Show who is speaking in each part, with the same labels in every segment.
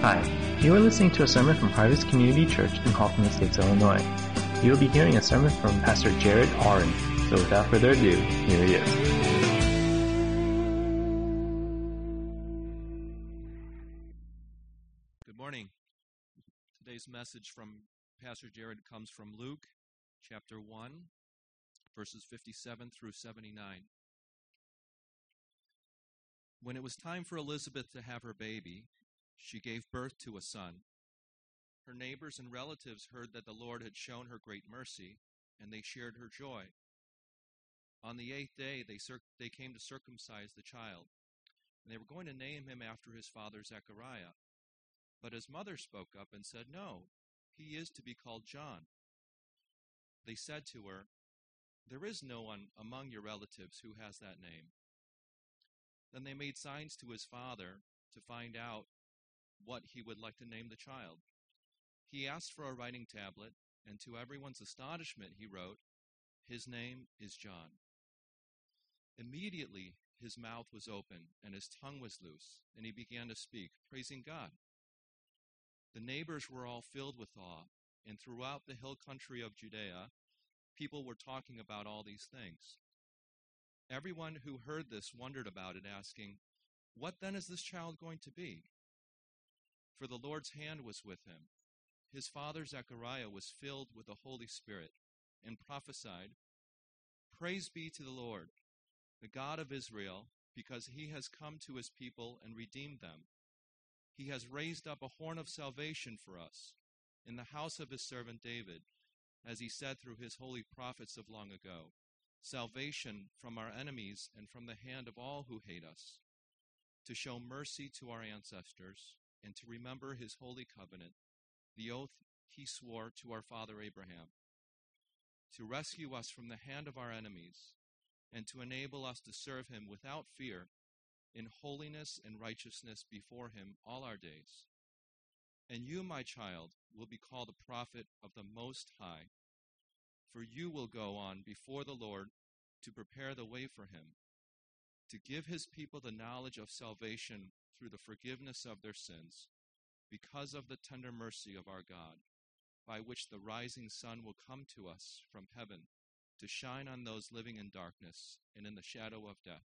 Speaker 1: Hi, you are listening to a sermon from Harvest Community Church in Hoffman Estates, Illinois. You will be hearing a sermon from Pastor Jared Oren. So without further ado, here he is.
Speaker 2: Good morning. Today's message from Pastor Jared comes from Luke chapter 1, verses 57 through 79. When it was time for Elizabeth to have her baby, she gave birth to a son. Her neighbors and relatives heard that the Lord had shown her great mercy, and they shared her joy. On the eighth day, they, cir- they came to circumcise the child, and they were going to name him after his father Zechariah. But his mother spoke up and said, No, he is to be called John. They said to her, There is no one among your relatives who has that name. Then they made signs to his father to find out what he would like to name the child. He asked for a writing tablet, and to everyone's astonishment, he wrote, His name is John. Immediately his mouth was open, and his tongue was loose, and he began to speak, praising God. The neighbors were all filled with awe, and throughout the hill country of Judea, people were talking about all these things. Everyone who heard this wondered about it, asking, What then is this child going to be? For the Lord's hand was with him. His father Zechariah was filled with the Holy Spirit and prophesied, Praise be to the Lord, the God of Israel, because he has come to his people and redeemed them. He has raised up a horn of salvation for us in the house of his servant David, as he said through his holy prophets of long ago salvation from our enemies and from the hand of all who hate us, to show mercy to our ancestors, and to remember his holy covenant, the oath he swore to our father Abraham, to rescue us from the hand of our enemies, and to enable us to serve him without fear, in holiness and righteousness before him all our days. And you, my child, will be called a prophet of the Most High for you will go on before the Lord to prepare the way for him, to give his people the knowledge of salvation through the forgiveness of their sins, because of the tender mercy of our God, by which the rising sun will come to us from heaven to shine on those living in darkness and in the shadow of death,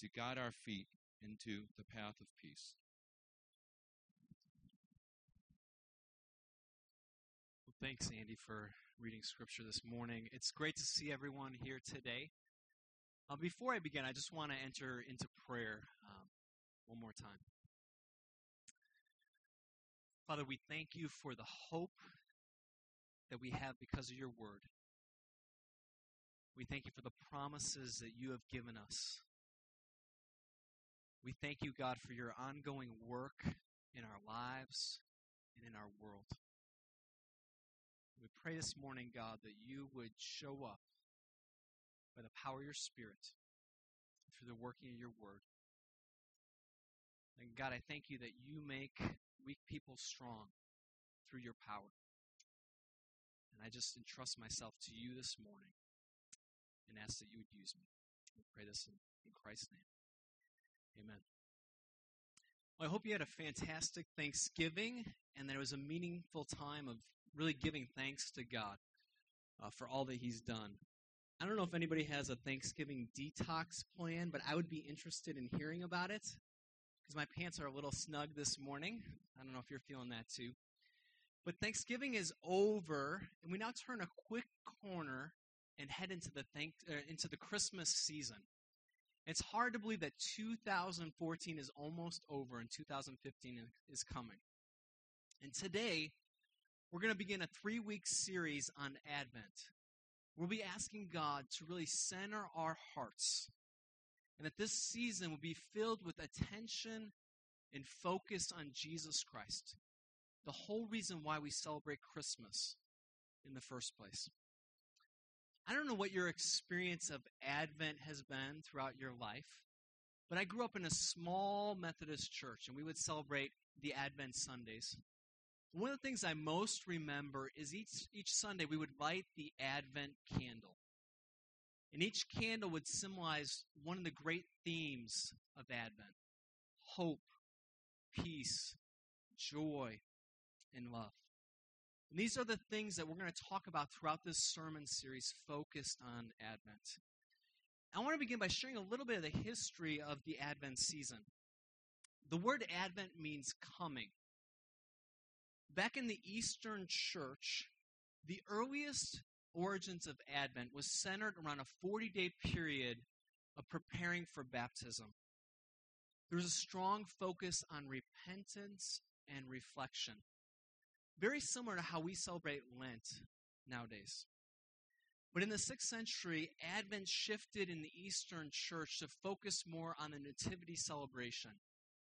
Speaker 2: to guide our feet into the path of peace.
Speaker 3: Well, thanks, Andy, for reading scripture this morning. It's great to see everyone here today. Uh, before I begin, I just want to enter into prayer um, one more time. Father, we thank you for the hope that we have because of your word. We thank you for the promises that you have given us. We thank you, God, for your ongoing work in our lives and in our world. We pray this morning, God, that you would show up by the power of your Spirit through the working of your word. And God, I thank you that you make weak people strong through your power. And I just entrust myself to you this morning and ask that you would use me. We pray this in, in Christ's name. Amen. Well, I hope you had a fantastic Thanksgiving and that it was a meaningful time of really giving thanks to God uh, for all that He's done. I don't know if anybody has a Thanksgiving detox plan, but I would be interested in hearing about it because my pants are a little snug this morning. I don't know if you're feeling that too. But Thanksgiving is over, and we now turn a quick corner and head into the thank, uh, into the Christmas season. It's hard to believe that 2014 is almost over and 2015 is coming. And today, we're going to begin a three week series on Advent. We'll be asking God to really center our hearts and that this season will be filled with attention and focus on Jesus Christ, the whole reason why we celebrate Christmas in the first place. I don't know what your experience of Advent has been throughout your life, but I grew up in a small Methodist church and we would celebrate the Advent Sundays. One of the things I most remember is each, each Sunday we would light the Advent candle. And each candle would symbolize one of the great themes of Advent hope, peace, joy, and love. And these are the things that we're going to talk about throughout this sermon series focused on Advent. I want to begin by sharing a little bit of the history of the Advent season. The word Advent means coming. Back in the Eastern Church, the earliest origins of Advent was centered around a 40 day period of preparing for baptism. There was a strong focus on repentance and reflection, very similar to how we celebrate Lent nowadays. But in the sixth century, Advent shifted in the Eastern Church to focus more on the Nativity celebration,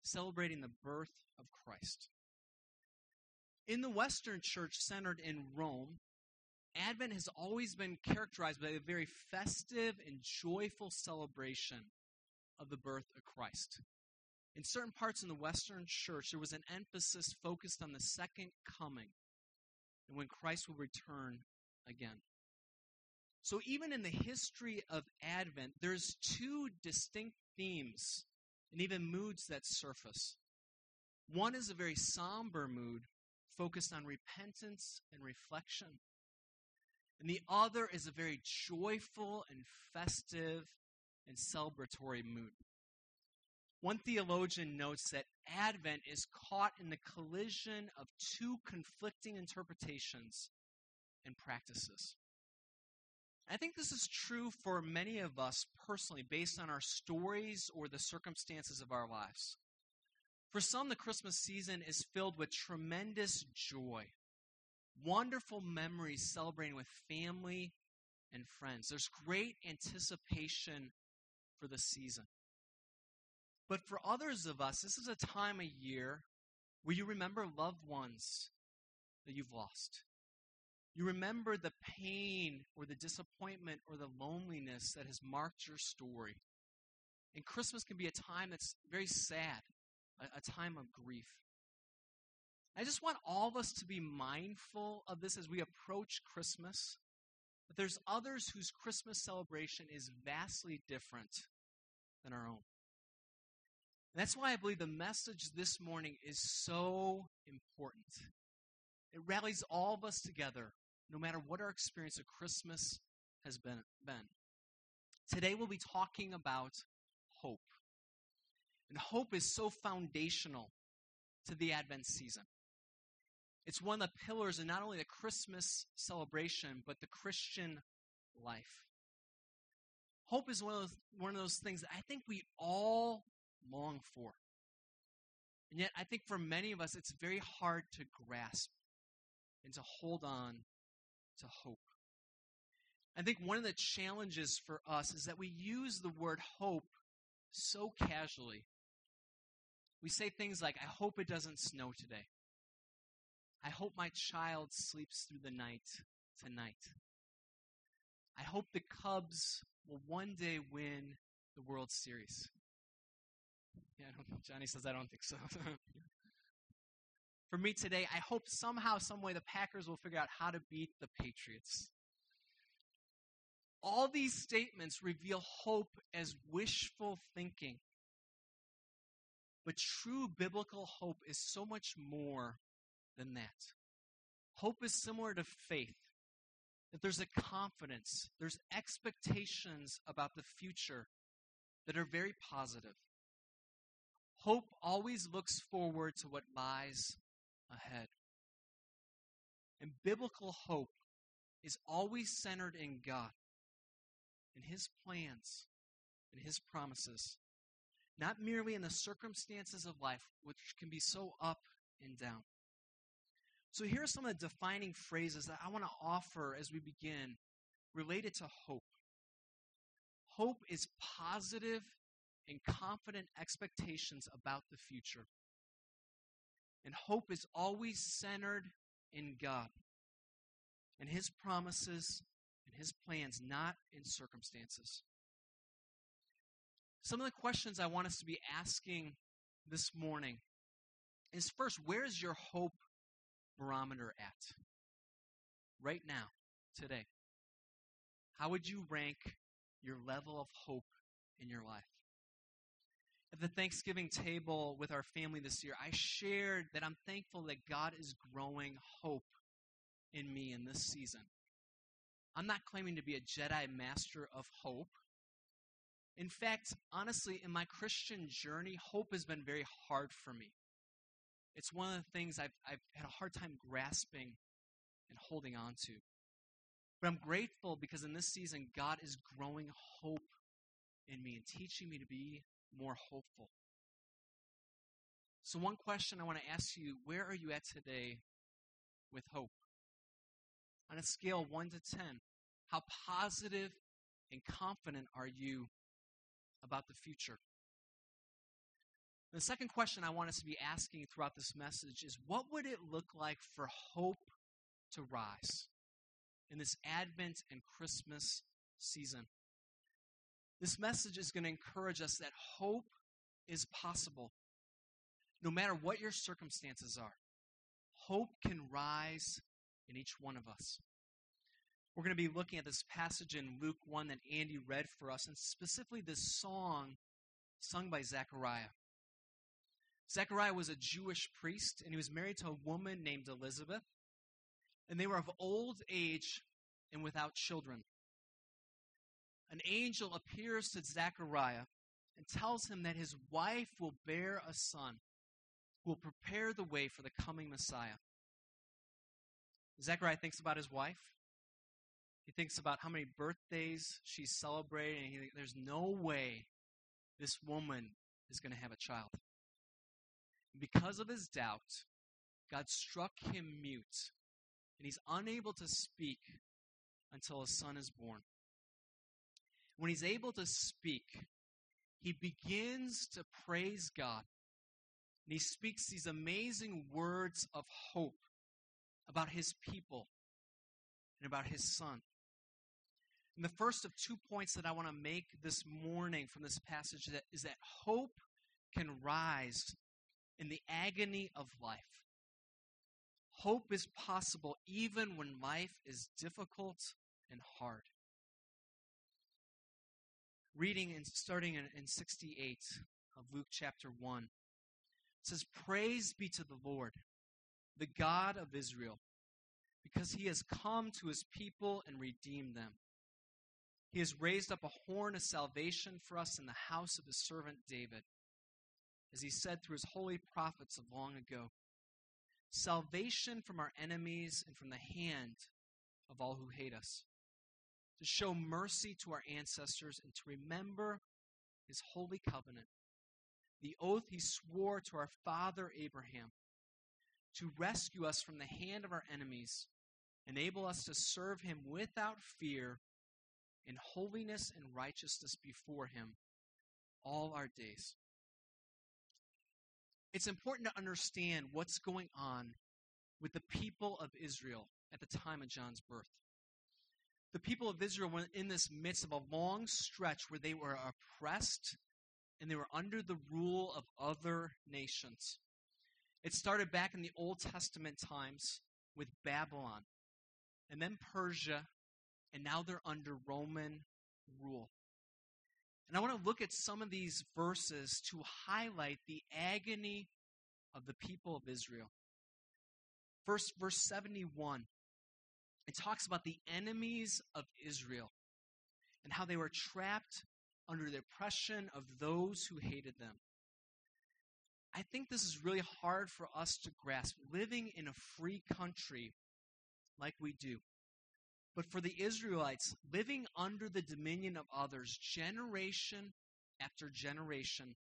Speaker 3: celebrating the birth of Christ. In the Western Church, centered in Rome, Advent has always been characterized by a very festive and joyful celebration of the birth of Christ. In certain parts in the Western Church, there was an emphasis focused on the second coming and when Christ will return again. So, even in the history of Advent, there's two distinct themes and even moods that surface. One is a very somber mood focused on repentance and reflection. And the other is a very joyful and festive and celebratory mood. One theologian notes that Advent is caught in the collision of two conflicting interpretations and practices. I think this is true for many of us personally, based on our stories or the circumstances of our lives. For some, the Christmas season is filled with tremendous joy, wonderful memories celebrating with family and friends. There's great anticipation for the season. But for others of us, this is a time of year where you remember loved ones that you've lost. You remember the pain or the disappointment or the loneliness that has marked your story. And Christmas can be a time that's very sad, a, a time of grief. I just want all of us to be mindful of this as we approach Christmas. But there's others whose Christmas celebration is vastly different than our own. And that's why I believe the message this morning is so important. It rallies all of us together, no matter what our experience of Christmas has been. been. Today we'll be talking about hope. And hope is so foundational to the Advent season. It's one of the pillars of not only the Christmas celebration, but the Christian life. Hope is one of those, one of those things that I think we all long for. And yet, I think for many of us, it's very hard to grasp and to hold on to hope. I think one of the challenges for us is that we use the word hope so casually. We say things like, I hope it doesn't snow today. I hope my child sleeps through the night tonight. I hope the Cubs will one day win the World Series. Yeah, Johnny says I don't think so. For me today, I hope somehow, some way, the Packers will figure out how to beat the Patriots. All these statements reveal hope as wishful thinking. But true biblical hope is so much more than that. Hope is similar to faith. That there's a confidence, there's expectations about the future that are very positive. Hope always looks forward to what lies ahead. And biblical hope is always centered in God, in His plans, in His promises, not merely in the circumstances of life, which can be so up and down. So here are some of the defining phrases that I want to offer as we begin related to hope. Hope is positive and confident expectations about the future. And hope is always centered in God and His promises and His plans, not in circumstances. Some of the questions I want us to be asking this morning is first, where's your hope barometer at? Right now, today. How would you rank your level of hope in your life? At the Thanksgiving table with our family this year, I shared that I'm thankful that God is growing hope in me in this season. I'm not claiming to be a Jedi master of hope. In fact, honestly, in my Christian journey, hope has been very hard for me. It's one of the things I've, I've had a hard time grasping and holding on to. But I'm grateful because in this season, God is growing hope in me and teaching me to be more hopeful. So, one question I want to ask you where are you at today with hope? On a scale 1 to 10, how positive and confident are you about the future? The second question I want us to be asking throughout this message is what would it look like for hope to rise in this Advent and Christmas season? This message is going to encourage us that hope is possible no matter what your circumstances are. Hope can rise in each one of us. We're going to be looking at this passage in Luke 1 that Andy read for us, and specifically this song sung by Zechariah. Zechariah was a Jewish priest, and he was married to a woman named Elizabeth, and they were of old age and without children. An angel appears to Zechariah and tells him that his wife will bear a son who will prepare the way for the coming Messiah. Zechariah thinks about his wife. He thinks about how many birthdays she's celebrating, and he, there's no way this woman is going to have a child. Because of his doubt, God struck him mute, and he's unable to speak until his son is born. When he's able to speak, he begins to praise God. And he speaks these amazing words of hope about his people and about his son. And the first of two points that I want to make this morning from this passage is that hope can rise in the agony of life. Hope is possible even when life is difficult and hard. Reading and starting in, in 68 of Luke chapter 1 says, Praise be to the Lord, the God of Israel, because he has come to his people and redeemed them. He has raised up a horn of salvation for us in the house of his servant David, as he said through his holy prophets of long ago salvation from our enemies and from the hand of all who hate us, to show mercy to our ancestors and to remember his holy covenant, the oath he swore to our father Abraham, to rescue us from the hand of our enemies, enable us to serve him without fear in holiness and righteousness before him all our days. It's important to understand what's going on with the people of Israel at the time of John's birth. The people of Israel were in this midst of a long stretch where they were oppressed and they were under the rule of other nations. It started back in the Old Testament times with Babylon, and then Persia, and now they're under Roman rule. And I want to look at some of these verses to highlight the agony of the people of Israel. First, verse 71, it talks about the enemies of Israel and how they were trapped under the oppression of those who hated them. I think this is really hard for us to grasp, living in a free country like we do. But for the Israelites, living under the dominion of others, generation after generation,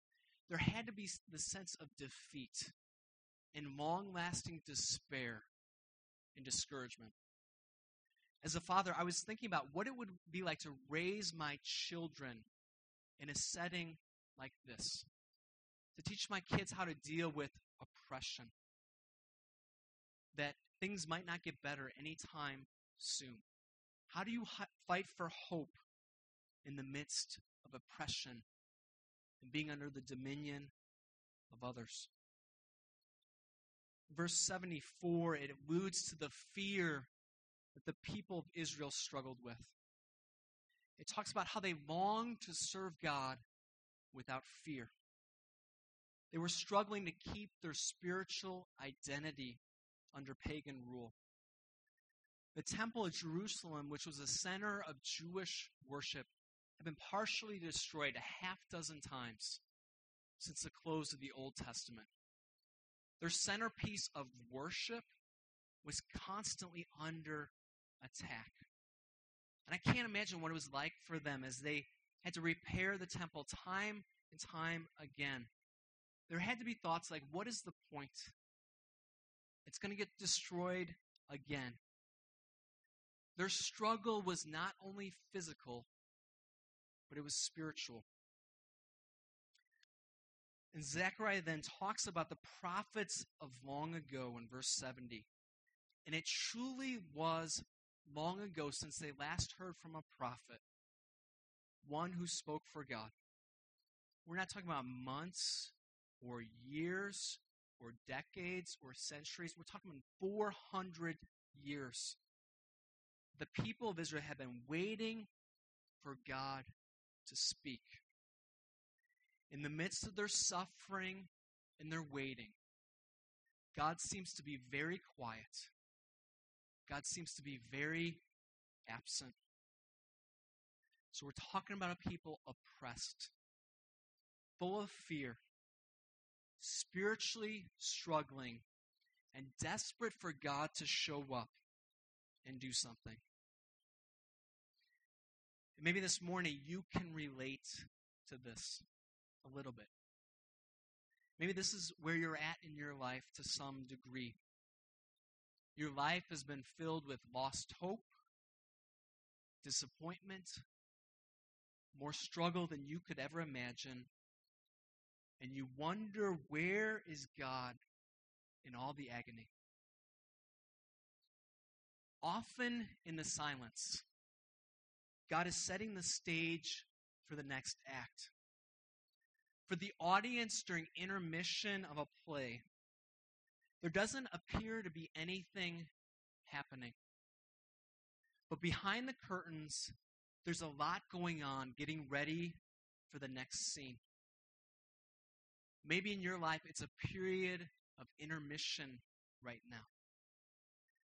Speaker 3: there had to be the sense of defeat and long lasting despair and discouragement. As a father, I was thinking about what it would be like to raise my children in a setting like this, to teach my kids how to deal with oppression, that things might not get better anytime soon. How do you fight for hope in the midst of oppression and being under the dominion of others? Verse 74, it alludes to the fear that the people of Israel struggled with. It talks about how they longed to serve God without fear. They were struggling to keep their spiritual identity under pagan rule. The Temple of Jerusalem, which was a center of Jewish worship, had been partially destroyed a half dozen times since the close of the Old Testament. Their centerpiece of worship was constantly under attack. And I can't imagine what it was like for them as they had to repair the temple time and time again. There had to be thoughts like, what is the point? It's going to get destroyed again. Their struggle was not only physical, but it was spiritual. And Zechariah then talks about the prophets of long ago in verse 70. And it truly was long ago since they last heard from a prophet, one who spoke for God. We're not talking about months or years or decades or centuries. We're talking about 400 years. The people of Israel have been waiting for God to speak. In the midst of their suffering and their waiting, God seems to be very quiet. God seems to be very absent. So we're talking about a people oppressed, full of fear, spiritually struggling, and desperate for God to show up and do something. maybe this morning you can relate to this a little bit. Maybe this is where you're at in your life to some degree. Your life has been filled with lost hope, disappointment, more struggle than you could ever imagine. And you wonder, where is God in all the agony? Often in the silence, God is setting the stage for the next act. For the audience during intermission of a play, there doesn't appear to be anything happening. But behind the curtains, there's a lot going on getting ready for the next scene. Maybe in your life, it's a period of intermission right now.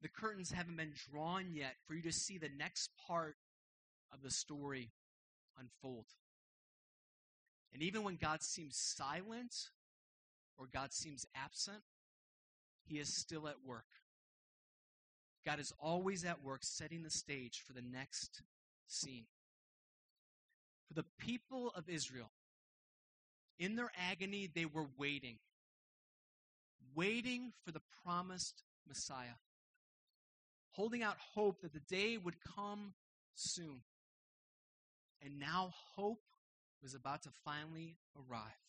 Speaker 3: The curtains haven't been drawn yet for you to see the next part of the story unfold. And even when God seems silent or God seems absent, he is still at work. God is always at work setting the stage for the next scene. For the people of Israel, in their agony, they were waiting, waiting for the promised Messiah, holding out hope that the day would come soon. And now hope was about to finally arrive.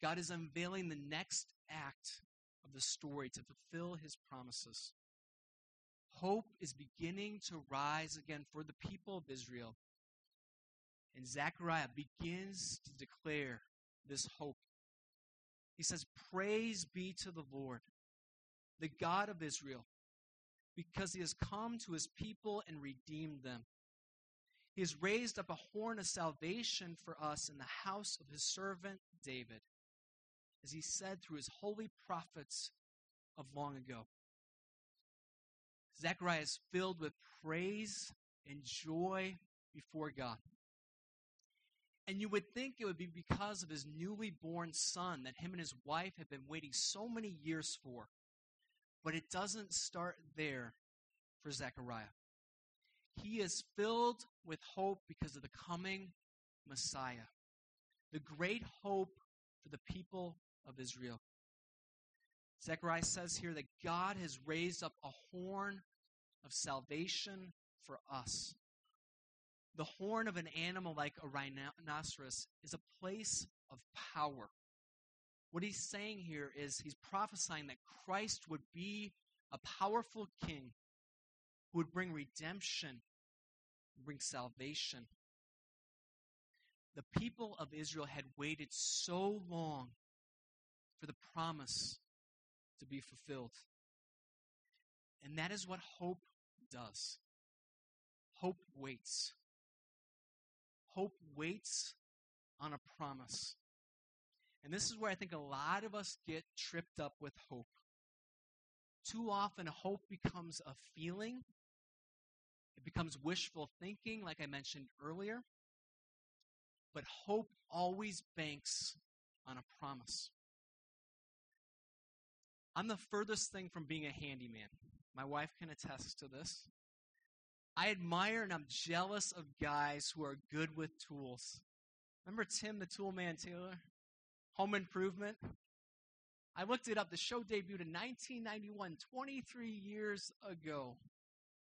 Speaker 3: God is unveiling the next act of the story to fulfill his promises. Hope is beginning to rise again for the people of Israel. And Zechariah begins to declare this hope. He says, Praise be to the Lord, the God of Israel, because he has come to his people and redeemed them. He has raised up a horn of salvation for us in the house of his servant David as he said through his holy prophets of long ago. Zechariah is filled with praise and joy before God. And you would think it would be because of his newly born son that him and his wife have been waiting so many years for. But it doesn't start there for Zechariah. He is filled with hope because of the coming Messiah, the great hope for the people of Israel. Zechariah says here that God has raised up a horn of salvation for us. The horn of an animal like a rhinoceros is a place of power. What he's saying here is he's prophesying that Christ would be a powerful king who would bring redemption, bring salvation. The people of Israel had waited so long for the promise to be fulfilled. And that is what hope does. Hope waits. Hope waits on a promise. And this is where I think a lot of us get tripped up with hope. Too often, hope becomes a feeling, it becomes wishful thinking, like I mentioned earlier. But hope always banks on a promise. I'm the furthest thing from being a handyman. My wife can attest to this. I admire and I'm jealous of guys who are good with tools. Remember Tim the Tool Man Taylor? Home Improvement? I looked it up. The show debuted in 1991, 23 years ago.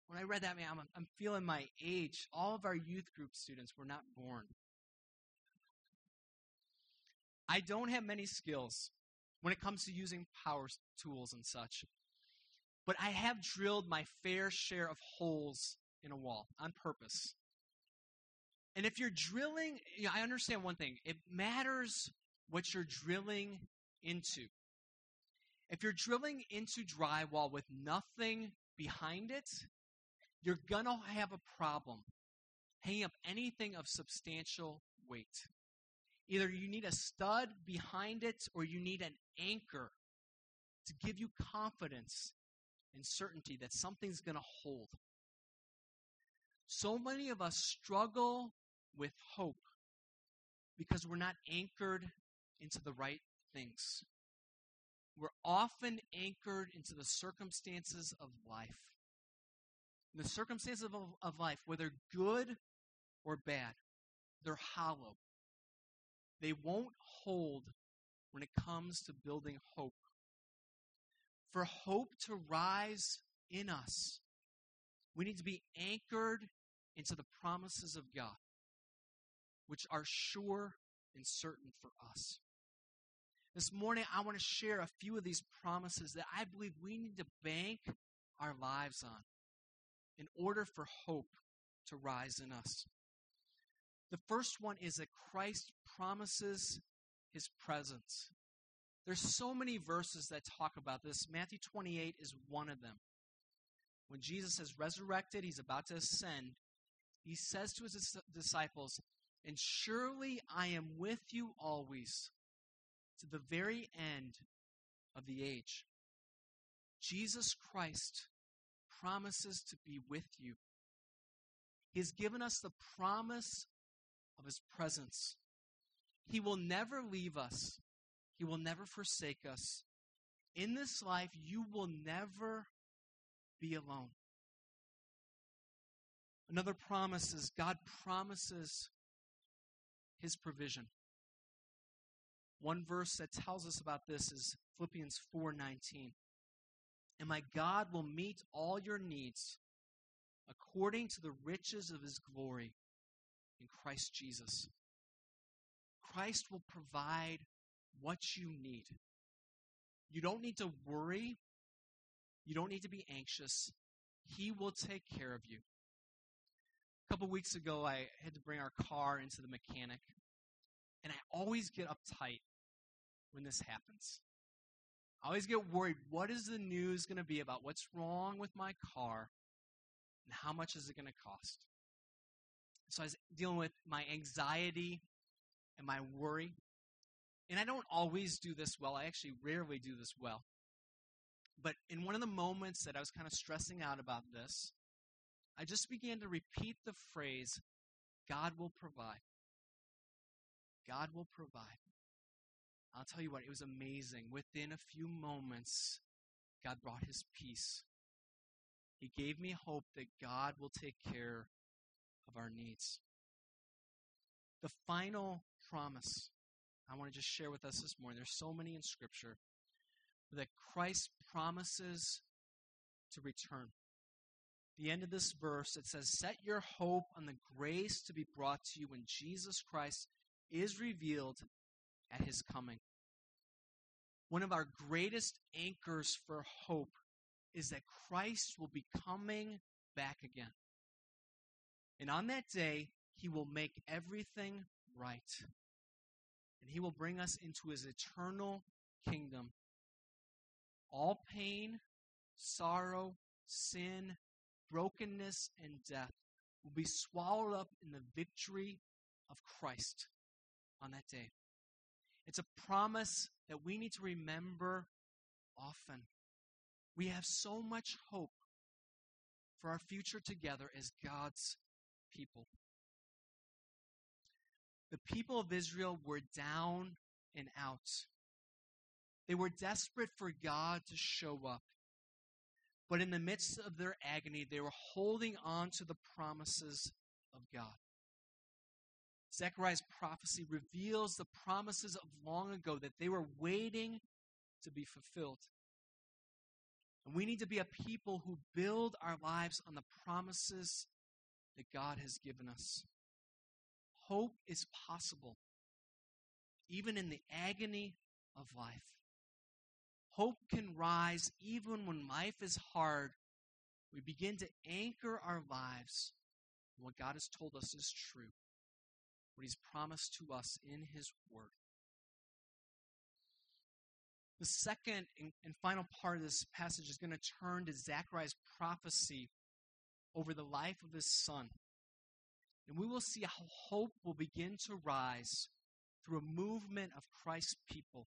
Speaker 3: When I read that, man, I'm, I'm feeling my age. All of our youth group students were not born. I don't have many skills when it comes to using power tools and such. But I have drilled my fair share of holes in a wall on purpose. And if you're drilling, you know, I understand one thing it matters what you're drilling into. If you're drilling into drywall with nothing behind it, you're going to have a problem hanging up anything of substantial weight. Either you need a stud behind it or you need an anchor to give you confidence and certainty that something's going to hold. So many of us struggle with hope because we're not anchored into the right things. We're often anchored into the circumstances of life. the circumstances of, of life, whether good or bad, they're hollow. They won't hold when it comes to building hope. For hope to rise in us, we need to be anchored into the promises of God, which are sure and certain for us. This morning, I want to share a few of these promises that I believe we need to bank our lives on in order for hope to rise in us. The first one is that Christ promises his presence. There's so many verses that talk about this. Matthew 28 is one of them. When Jesus is resurrected, he's about to ascend. He says to his disciples, And surely I am with you always to the very end of the age. Jesus Christ promises to be with you. He has given us the promise of his presence. He will never leave us, he will never forsake us. In this life, you will never be alone. Another promise is God promises his provision. One verse that tells us about this is Philippians 4:19. And my God will meet all your needs according to the riches of his glory in Christ Jesus. Christ will provide what you need. You don't need to worry. You don't need to be anxious. He will take care of you. A couple weeks ago, I had to bring our car into the mechanic, and I always get uptight when this happens. I always get worried what is the news going to be about what's wrong with my car and how much is it going to cost? So I was dealing with my anxiety and my worry. And I don't always do this well. I actually rarely do this well. But in one of the moments that I was kind of stressing out about this, I just began to repeat the phrase, God will provide. God will provide. I'll tell you what, it was amazing. Within a few moments, God brought his peace. He gave me hope that God will take care of our needs. The final promise I want to just share with us this morning, there's so many in Scripture, that Christ promises to return. The end of this verse, it says, Set your hope on the grace to be brought to you when Jesus Christ is revealed at his coming. One of our greatest anchors for hope is that Christ will be coming back again. And on that day, he will make everything right. And he will bring us into his eternal kingdom. All pain, sorrow, sin, brokenness, and death will be swallowed up in the victory of Christ on that day. It's a promise that we need to remember often. We have so much hope for our future together as God's people. The people of Israel were down and out. They were desperate for God to show up. But in the midst of their agony, they were holding on to the promises of God. Zechariah's prophecy reveals the promises of long ago that they were waiting to be fulfilled. And we need to be a people who build our lives on the promises that God has given us. Hope is possible, even in the agony of life. Hope can rise even when life is hard. We begin to anchor our lives in what God has told us is true, what He's promised to us in His Word. The second and final part of this passage is going to turn to Zechariah's prophecy over the life of his son. And we will see how hope will begin to rise through a movement of Christ's people.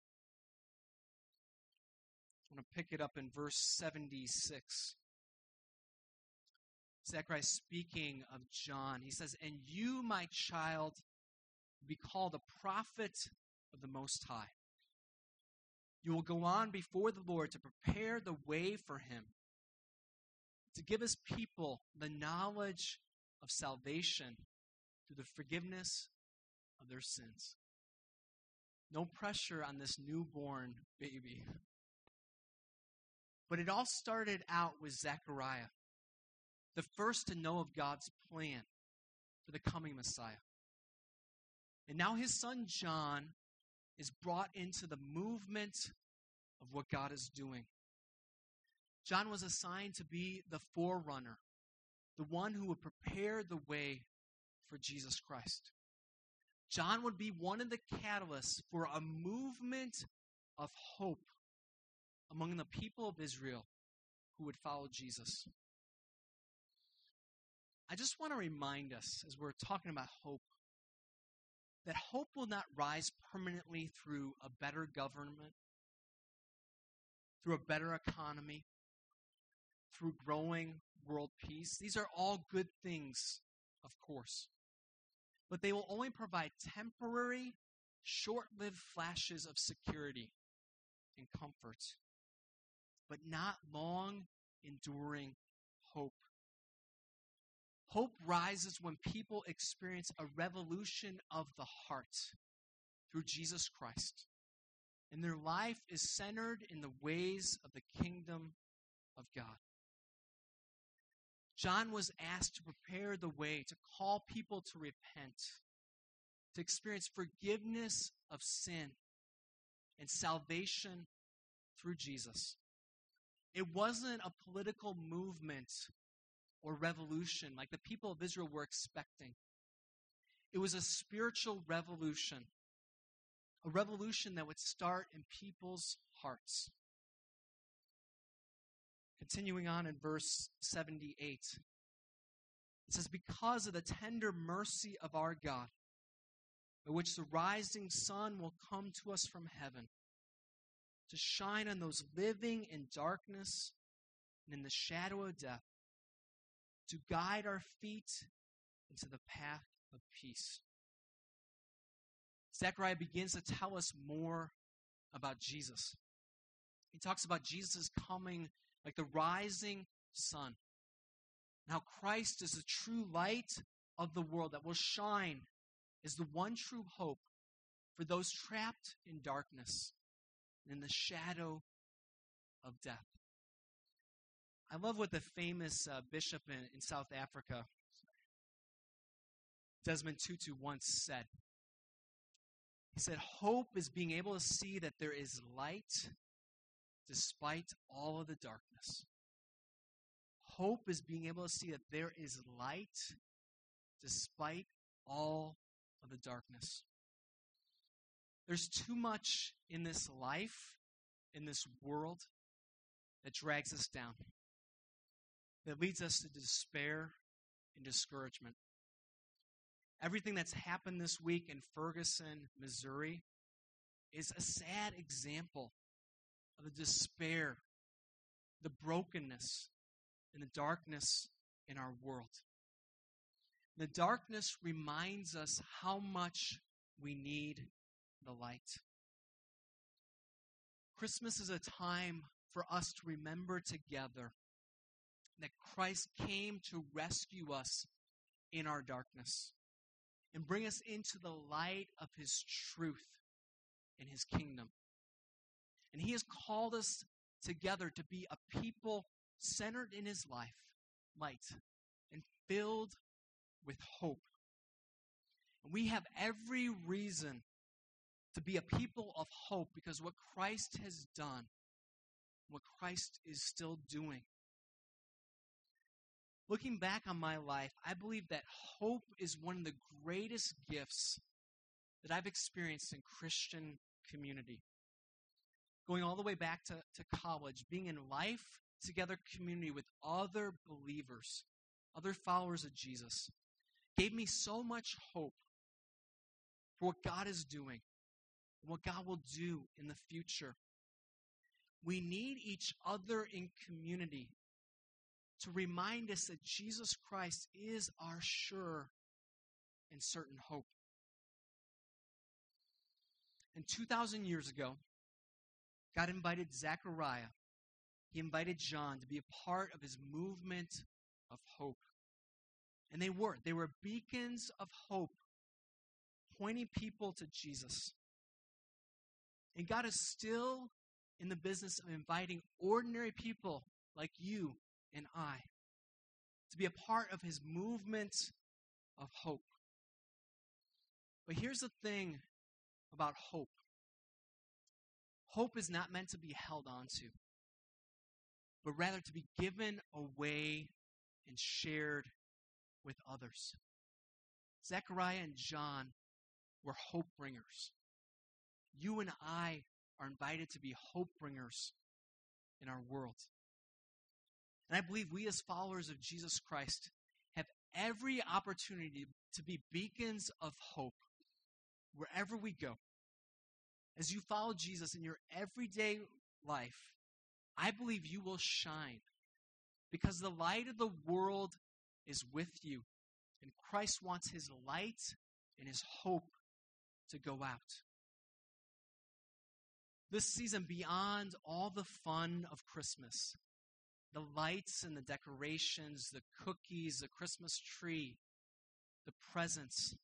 Speaker 3: I'm going to pick it up in verse 76. Zechariah speaking of John, he says, And you, my child, be called a prophet of the Most High. You will go on before the Lord to prepare the way for him, to give his people the knowledge of salvation through the forgiveness of their sins. No pressure on this newborn baby. But it all started out with Zechariah, the first to know of God's plan for the coming Messiah. And now his son John is brought into the movement of what God is doing. John was assigned to be the forerunner, the one who would prepare the way for Jesus Christ. John would be one of the catalysts for a movement of hope among the people of Israel who would follow Jesus. I just want to remind us as we're talking about hope that hope will not rise permanently through a better government, through a better economy, through growing world peace. These are all good things, of course. But they will only provide temporary, short lived flashes of security and comfort, but not long enduring hope. Hope rises when people experience a revolution of the heart through Jesus Christ. And their life is centered in the ways of the kingdom of God. John was asked to prepare the way, to call people to repent, to experience forgiveness of sin and salvation through Jesus. It wasn't a political movement or revolution like the people of Israel were expecting. It was a spiritual revolution, a revolution that would start in people's hearts. Continuing on in verse 78, it says, Because of the tender mercy of our God, by which the rising sun will come to us from heaven, to shine on those living in darkness and in the shadow of death, to guide our feet into the path of peace. Zechariah begins to tell us more about Jesus. He talks about Jesus coming like the rising sun. Now, Christ is the true light of the world that will shine as the one true hope for those trapped in darkness and in the shadow of death. I love what the famous uh, bishop in, in South Africa, Desmond Tutu, once said. He said, Hope is being able to see that there is light despite all of the darkness. Hope is being able to see that there is light despite all of the darkness. There's too much in this life, in this world, that drags us down that leads us to despair and discouragement. Everything that's happened this week in Ferguson, Missouri, is a sad example of the despair, the brokenness, and the darkness in our world. The darkness reminds us how much we need the light. Christmas is a time for us to remember together that Christ came to rescue us in our darkness and bring us into the light of his truth and his kingdom. And he has called us together to be a people centered in his life, light, and filled with hope. And we have every reason to be a people of hope because what Christ has done, what Christ is still doing. Looking back on my life, I believe that hope is one of the greatest gifts that I've experienced in Christian community. Going all the way back to, to college, being in life together community with other believers, other followers of Jesus, gave me so much hope for what God is doing and what God will do in the future. We need each other in community to remind us that Jesus Christ is our sure and certain hope. And 2,000 years ago, God invited Zechariah, he invited John to be a part of his movement of hope. And they were. They were beacons of hope, pointing people to Jesus. And God is still in the business of inviting ordinary people like you and I to be a part of his movement of hope. But here's the thing about hope hope is not meant to be held onto, but rather to be given away and shared with others. Zechariah and John were hope bringers you and I are invited to be hope bringers in our world. And I believe we, as followers of Jesus Christ, have every opportunity to be beacons of hope wherever we go. As you follow Jesus in your everyday life, I believe you will shine because the light of the world is with you. And Christ wants his light and his hope to go out this season beyond all the fun of Christmas the lights and the decorations, the cookies, the Christmas tree, the presents.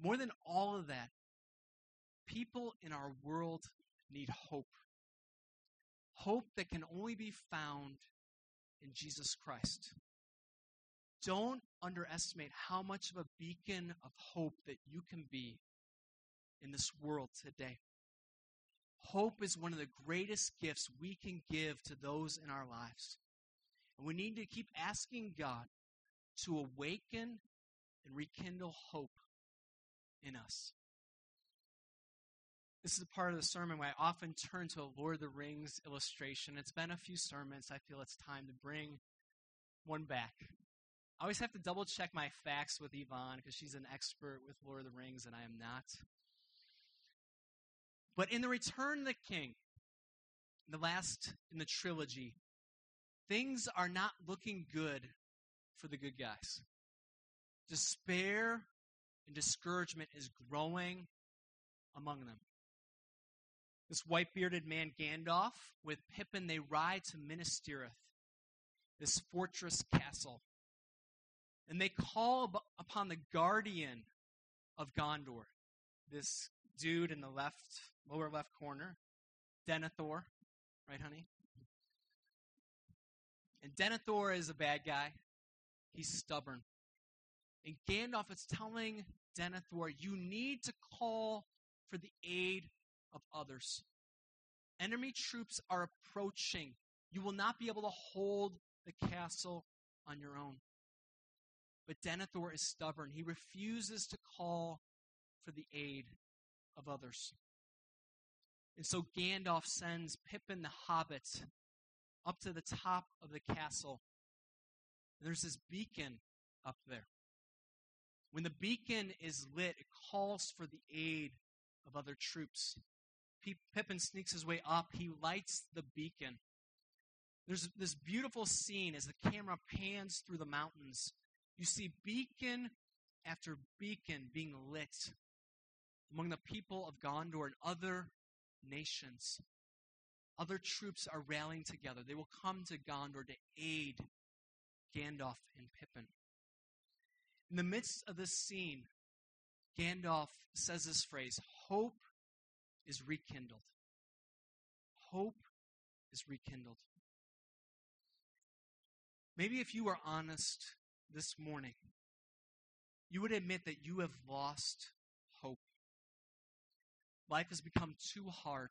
Speaker 3: More than all of that, people in our world need hope. Hope that can only be found in Jesus Christ. Don't underestimate how much of a beacon of hope that you can be in this world today. Hope is one of the greatest gifts we can give to those in our lives. And we need to keep asking God to awaken and rekindle hope in us. This is a part of the sermon where I often turn to a Lord of the Rings illustration. It's been a few sermons. I feel it's time to bring one back. I always have to double check my facts with Yvonne because she's an expert with Lord of the Rings and I am not. But in the Return of the King, the last in the trilogy, things are not looking good for the good guys. Despair and discouragement is growing among them. This white bearded man, Gandalf, with Pippin, they ride to Minas Tirith, this fortress castle. And they call upon the guardian of Gondor, this dude in the left lower left corner, Denethor, right, honey? And Denethor is a bad guy. He's stubborn. And Gandalf is telling Denethor, you need to call for the aid of others. Enemy troops are approaching. You will not be able to hold the castle on your own. But Denethor is stubborn. He refuses to call for the aid of others. And so Gandalf sends Pippin the Hobbit up to the top of the castle. There's this beacon up there. When the beacon is lit, it calls for the aid of other troops. Pippin sneaks his way up. He lights the beacon. There's this beautiful scene as the camera pans through the mountains. You see beacon after beacon being lit among the people of Gondor and other nations. Other troops are rallying together. They will come to Gondor to aid Gandalf and Pippin. In the midst of this scene, Gandalf says this phrase Hope is rekindled. Hope is rekindled. Maybe if you were honest this morning, you would admit that you have lost. Life has become too hard,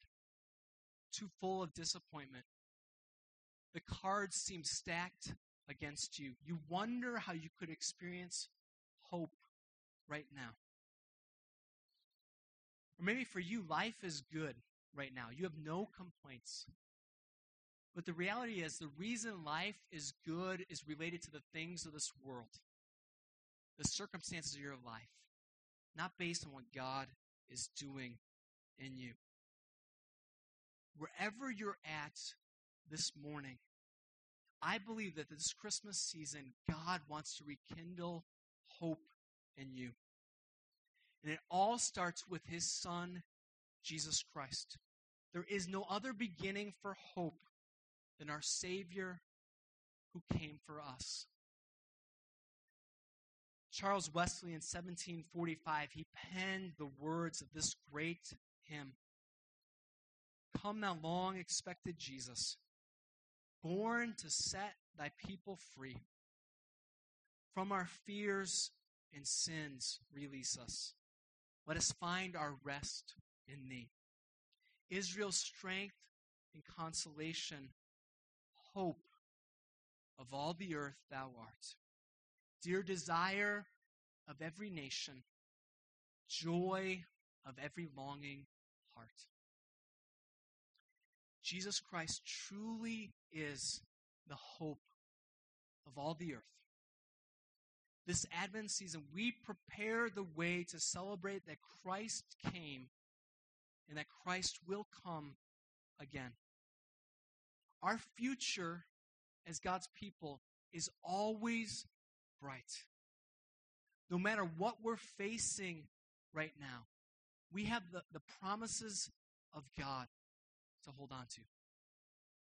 Speaker 3: too full of disappointment. The cards seem stacked against you. You wonder how you could experience hope right now. Or maybe for you, life is good right now. You have no complaints. But the reality is, the reason life is good is related to the things of this world, the circumstances of your life, not based on what God is doing in you. Wherever you're at this morning, I believe that this Christmas season, God wants to rekindle hope in you. And it all starts with his son, Jesus Christ. There is no other beginning for hope than our Savior who came for us. Charles Wesley in 1745, he penned the words of this great hymn Come, thou long expected Jesus, born to set thy people free. From our fears and sins, release us. Let us find our rest in thee. Israel's strength and consolation, hope of all the earth thou art. Dear desire of every nation, joy of every longing heart. Jesus Christ truly is the hope of all the earth this Advent season, we prepare the way to celebrate that Christ came and that Christ will come again. Our future as God's people is always bright. No matter what we're facing right now, we have the, the promises of God to hold on to.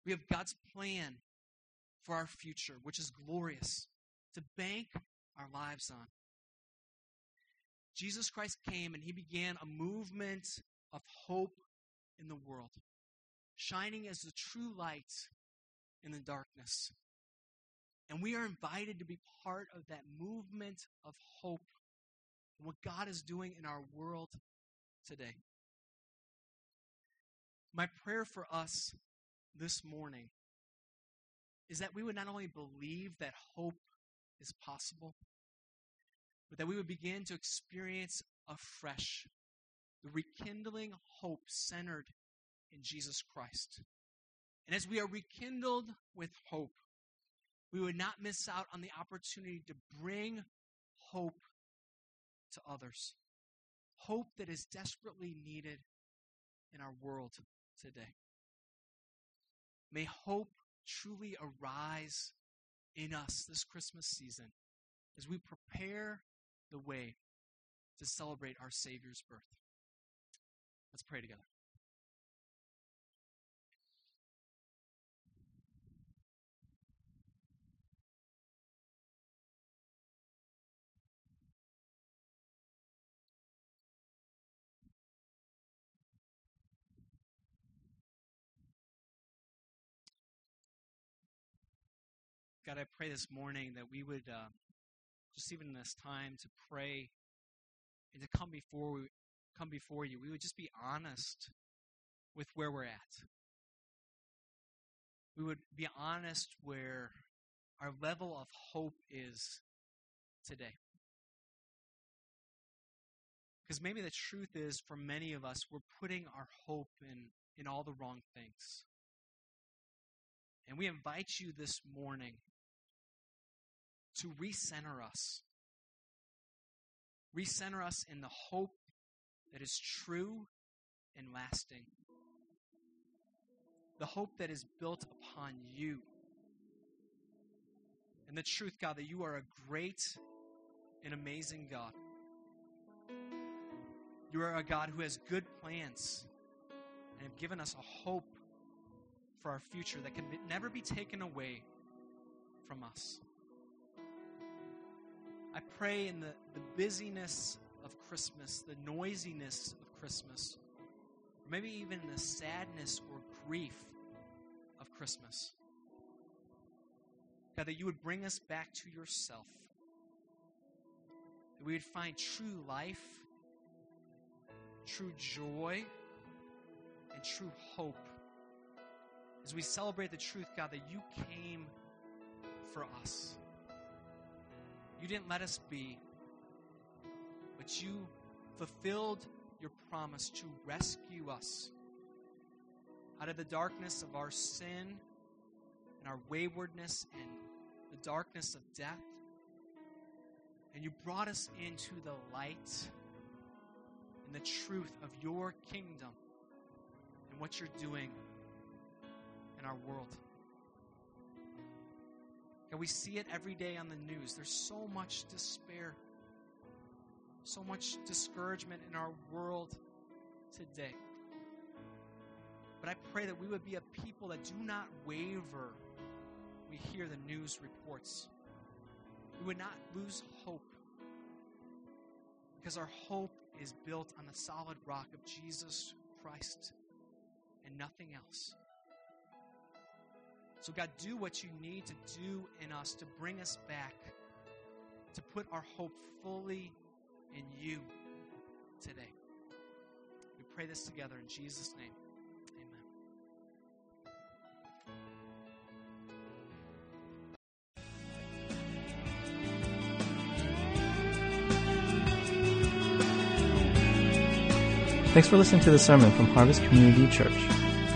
Speaker 3: We have God's plan for our future, which is glorious, to bank our lives on. Jesus Christ came and he began a movement of hope in the world, shining as the true light in the darkness. And we are invited to be part of that movement of hope and what God is doing in our world today. My prayer for us this morning is that we would not only believe that hope is possible, but that we would begin to experience afresh the rekindling hope centered in Jesus Christ. And as we are rekindled with hope, we would not miss out on the opportunity to bring hope to others. Hope that is desperately needed in our world today. May hope truly arise in us this Christmas season as we prepare the way to celebrate our Savior's birth. Let's pray together. God, I pray this morning that we would, uh, just even in this time, to pray and to come before come before you. We would just be honest with where we're at. We would be honest where our level of hope is today. Because maybe the truth is, for many of us, we're putting our hope in, in all the wrong things. And we invite you this morning to recenter us. Recenter us in the hope that is true and lasting. The hope that is built upon you. And the truth, God, that you are a great and amazing God. You are a God who has good plans and have given us a hope for our future that can never be taken away from us. I pray in the, the busyness of Christmas, the noisiness of Christmas, or maybe even the sadness or grief of Christmas. God, that you would bring us back to yourself. That we would find true life, true joy, and true hope as we celebrate the truth, God, that you came for us. You didn't let us be, but you fulfilled your promise to rescue us out of the darkness of our sin and our waywardness and the darkness of death. And you brought us into the light and the truth of your kingdom and what you're doing in our world. And we see it every day on the news. There's so much despair, so much discouragement in our world today. But I pray that we would be a people that do not waver. We hear the news reports. We would not lose hope because our hope is built on the solid rock of Jesus Christ and nothing else. So, God, do what you need to do in us to bring us back, to put our hope fully in you today. We pray this together in Jesus' name. Amen.
Speaker 1: Thanks for listening to the sermon from Harvest Community Church.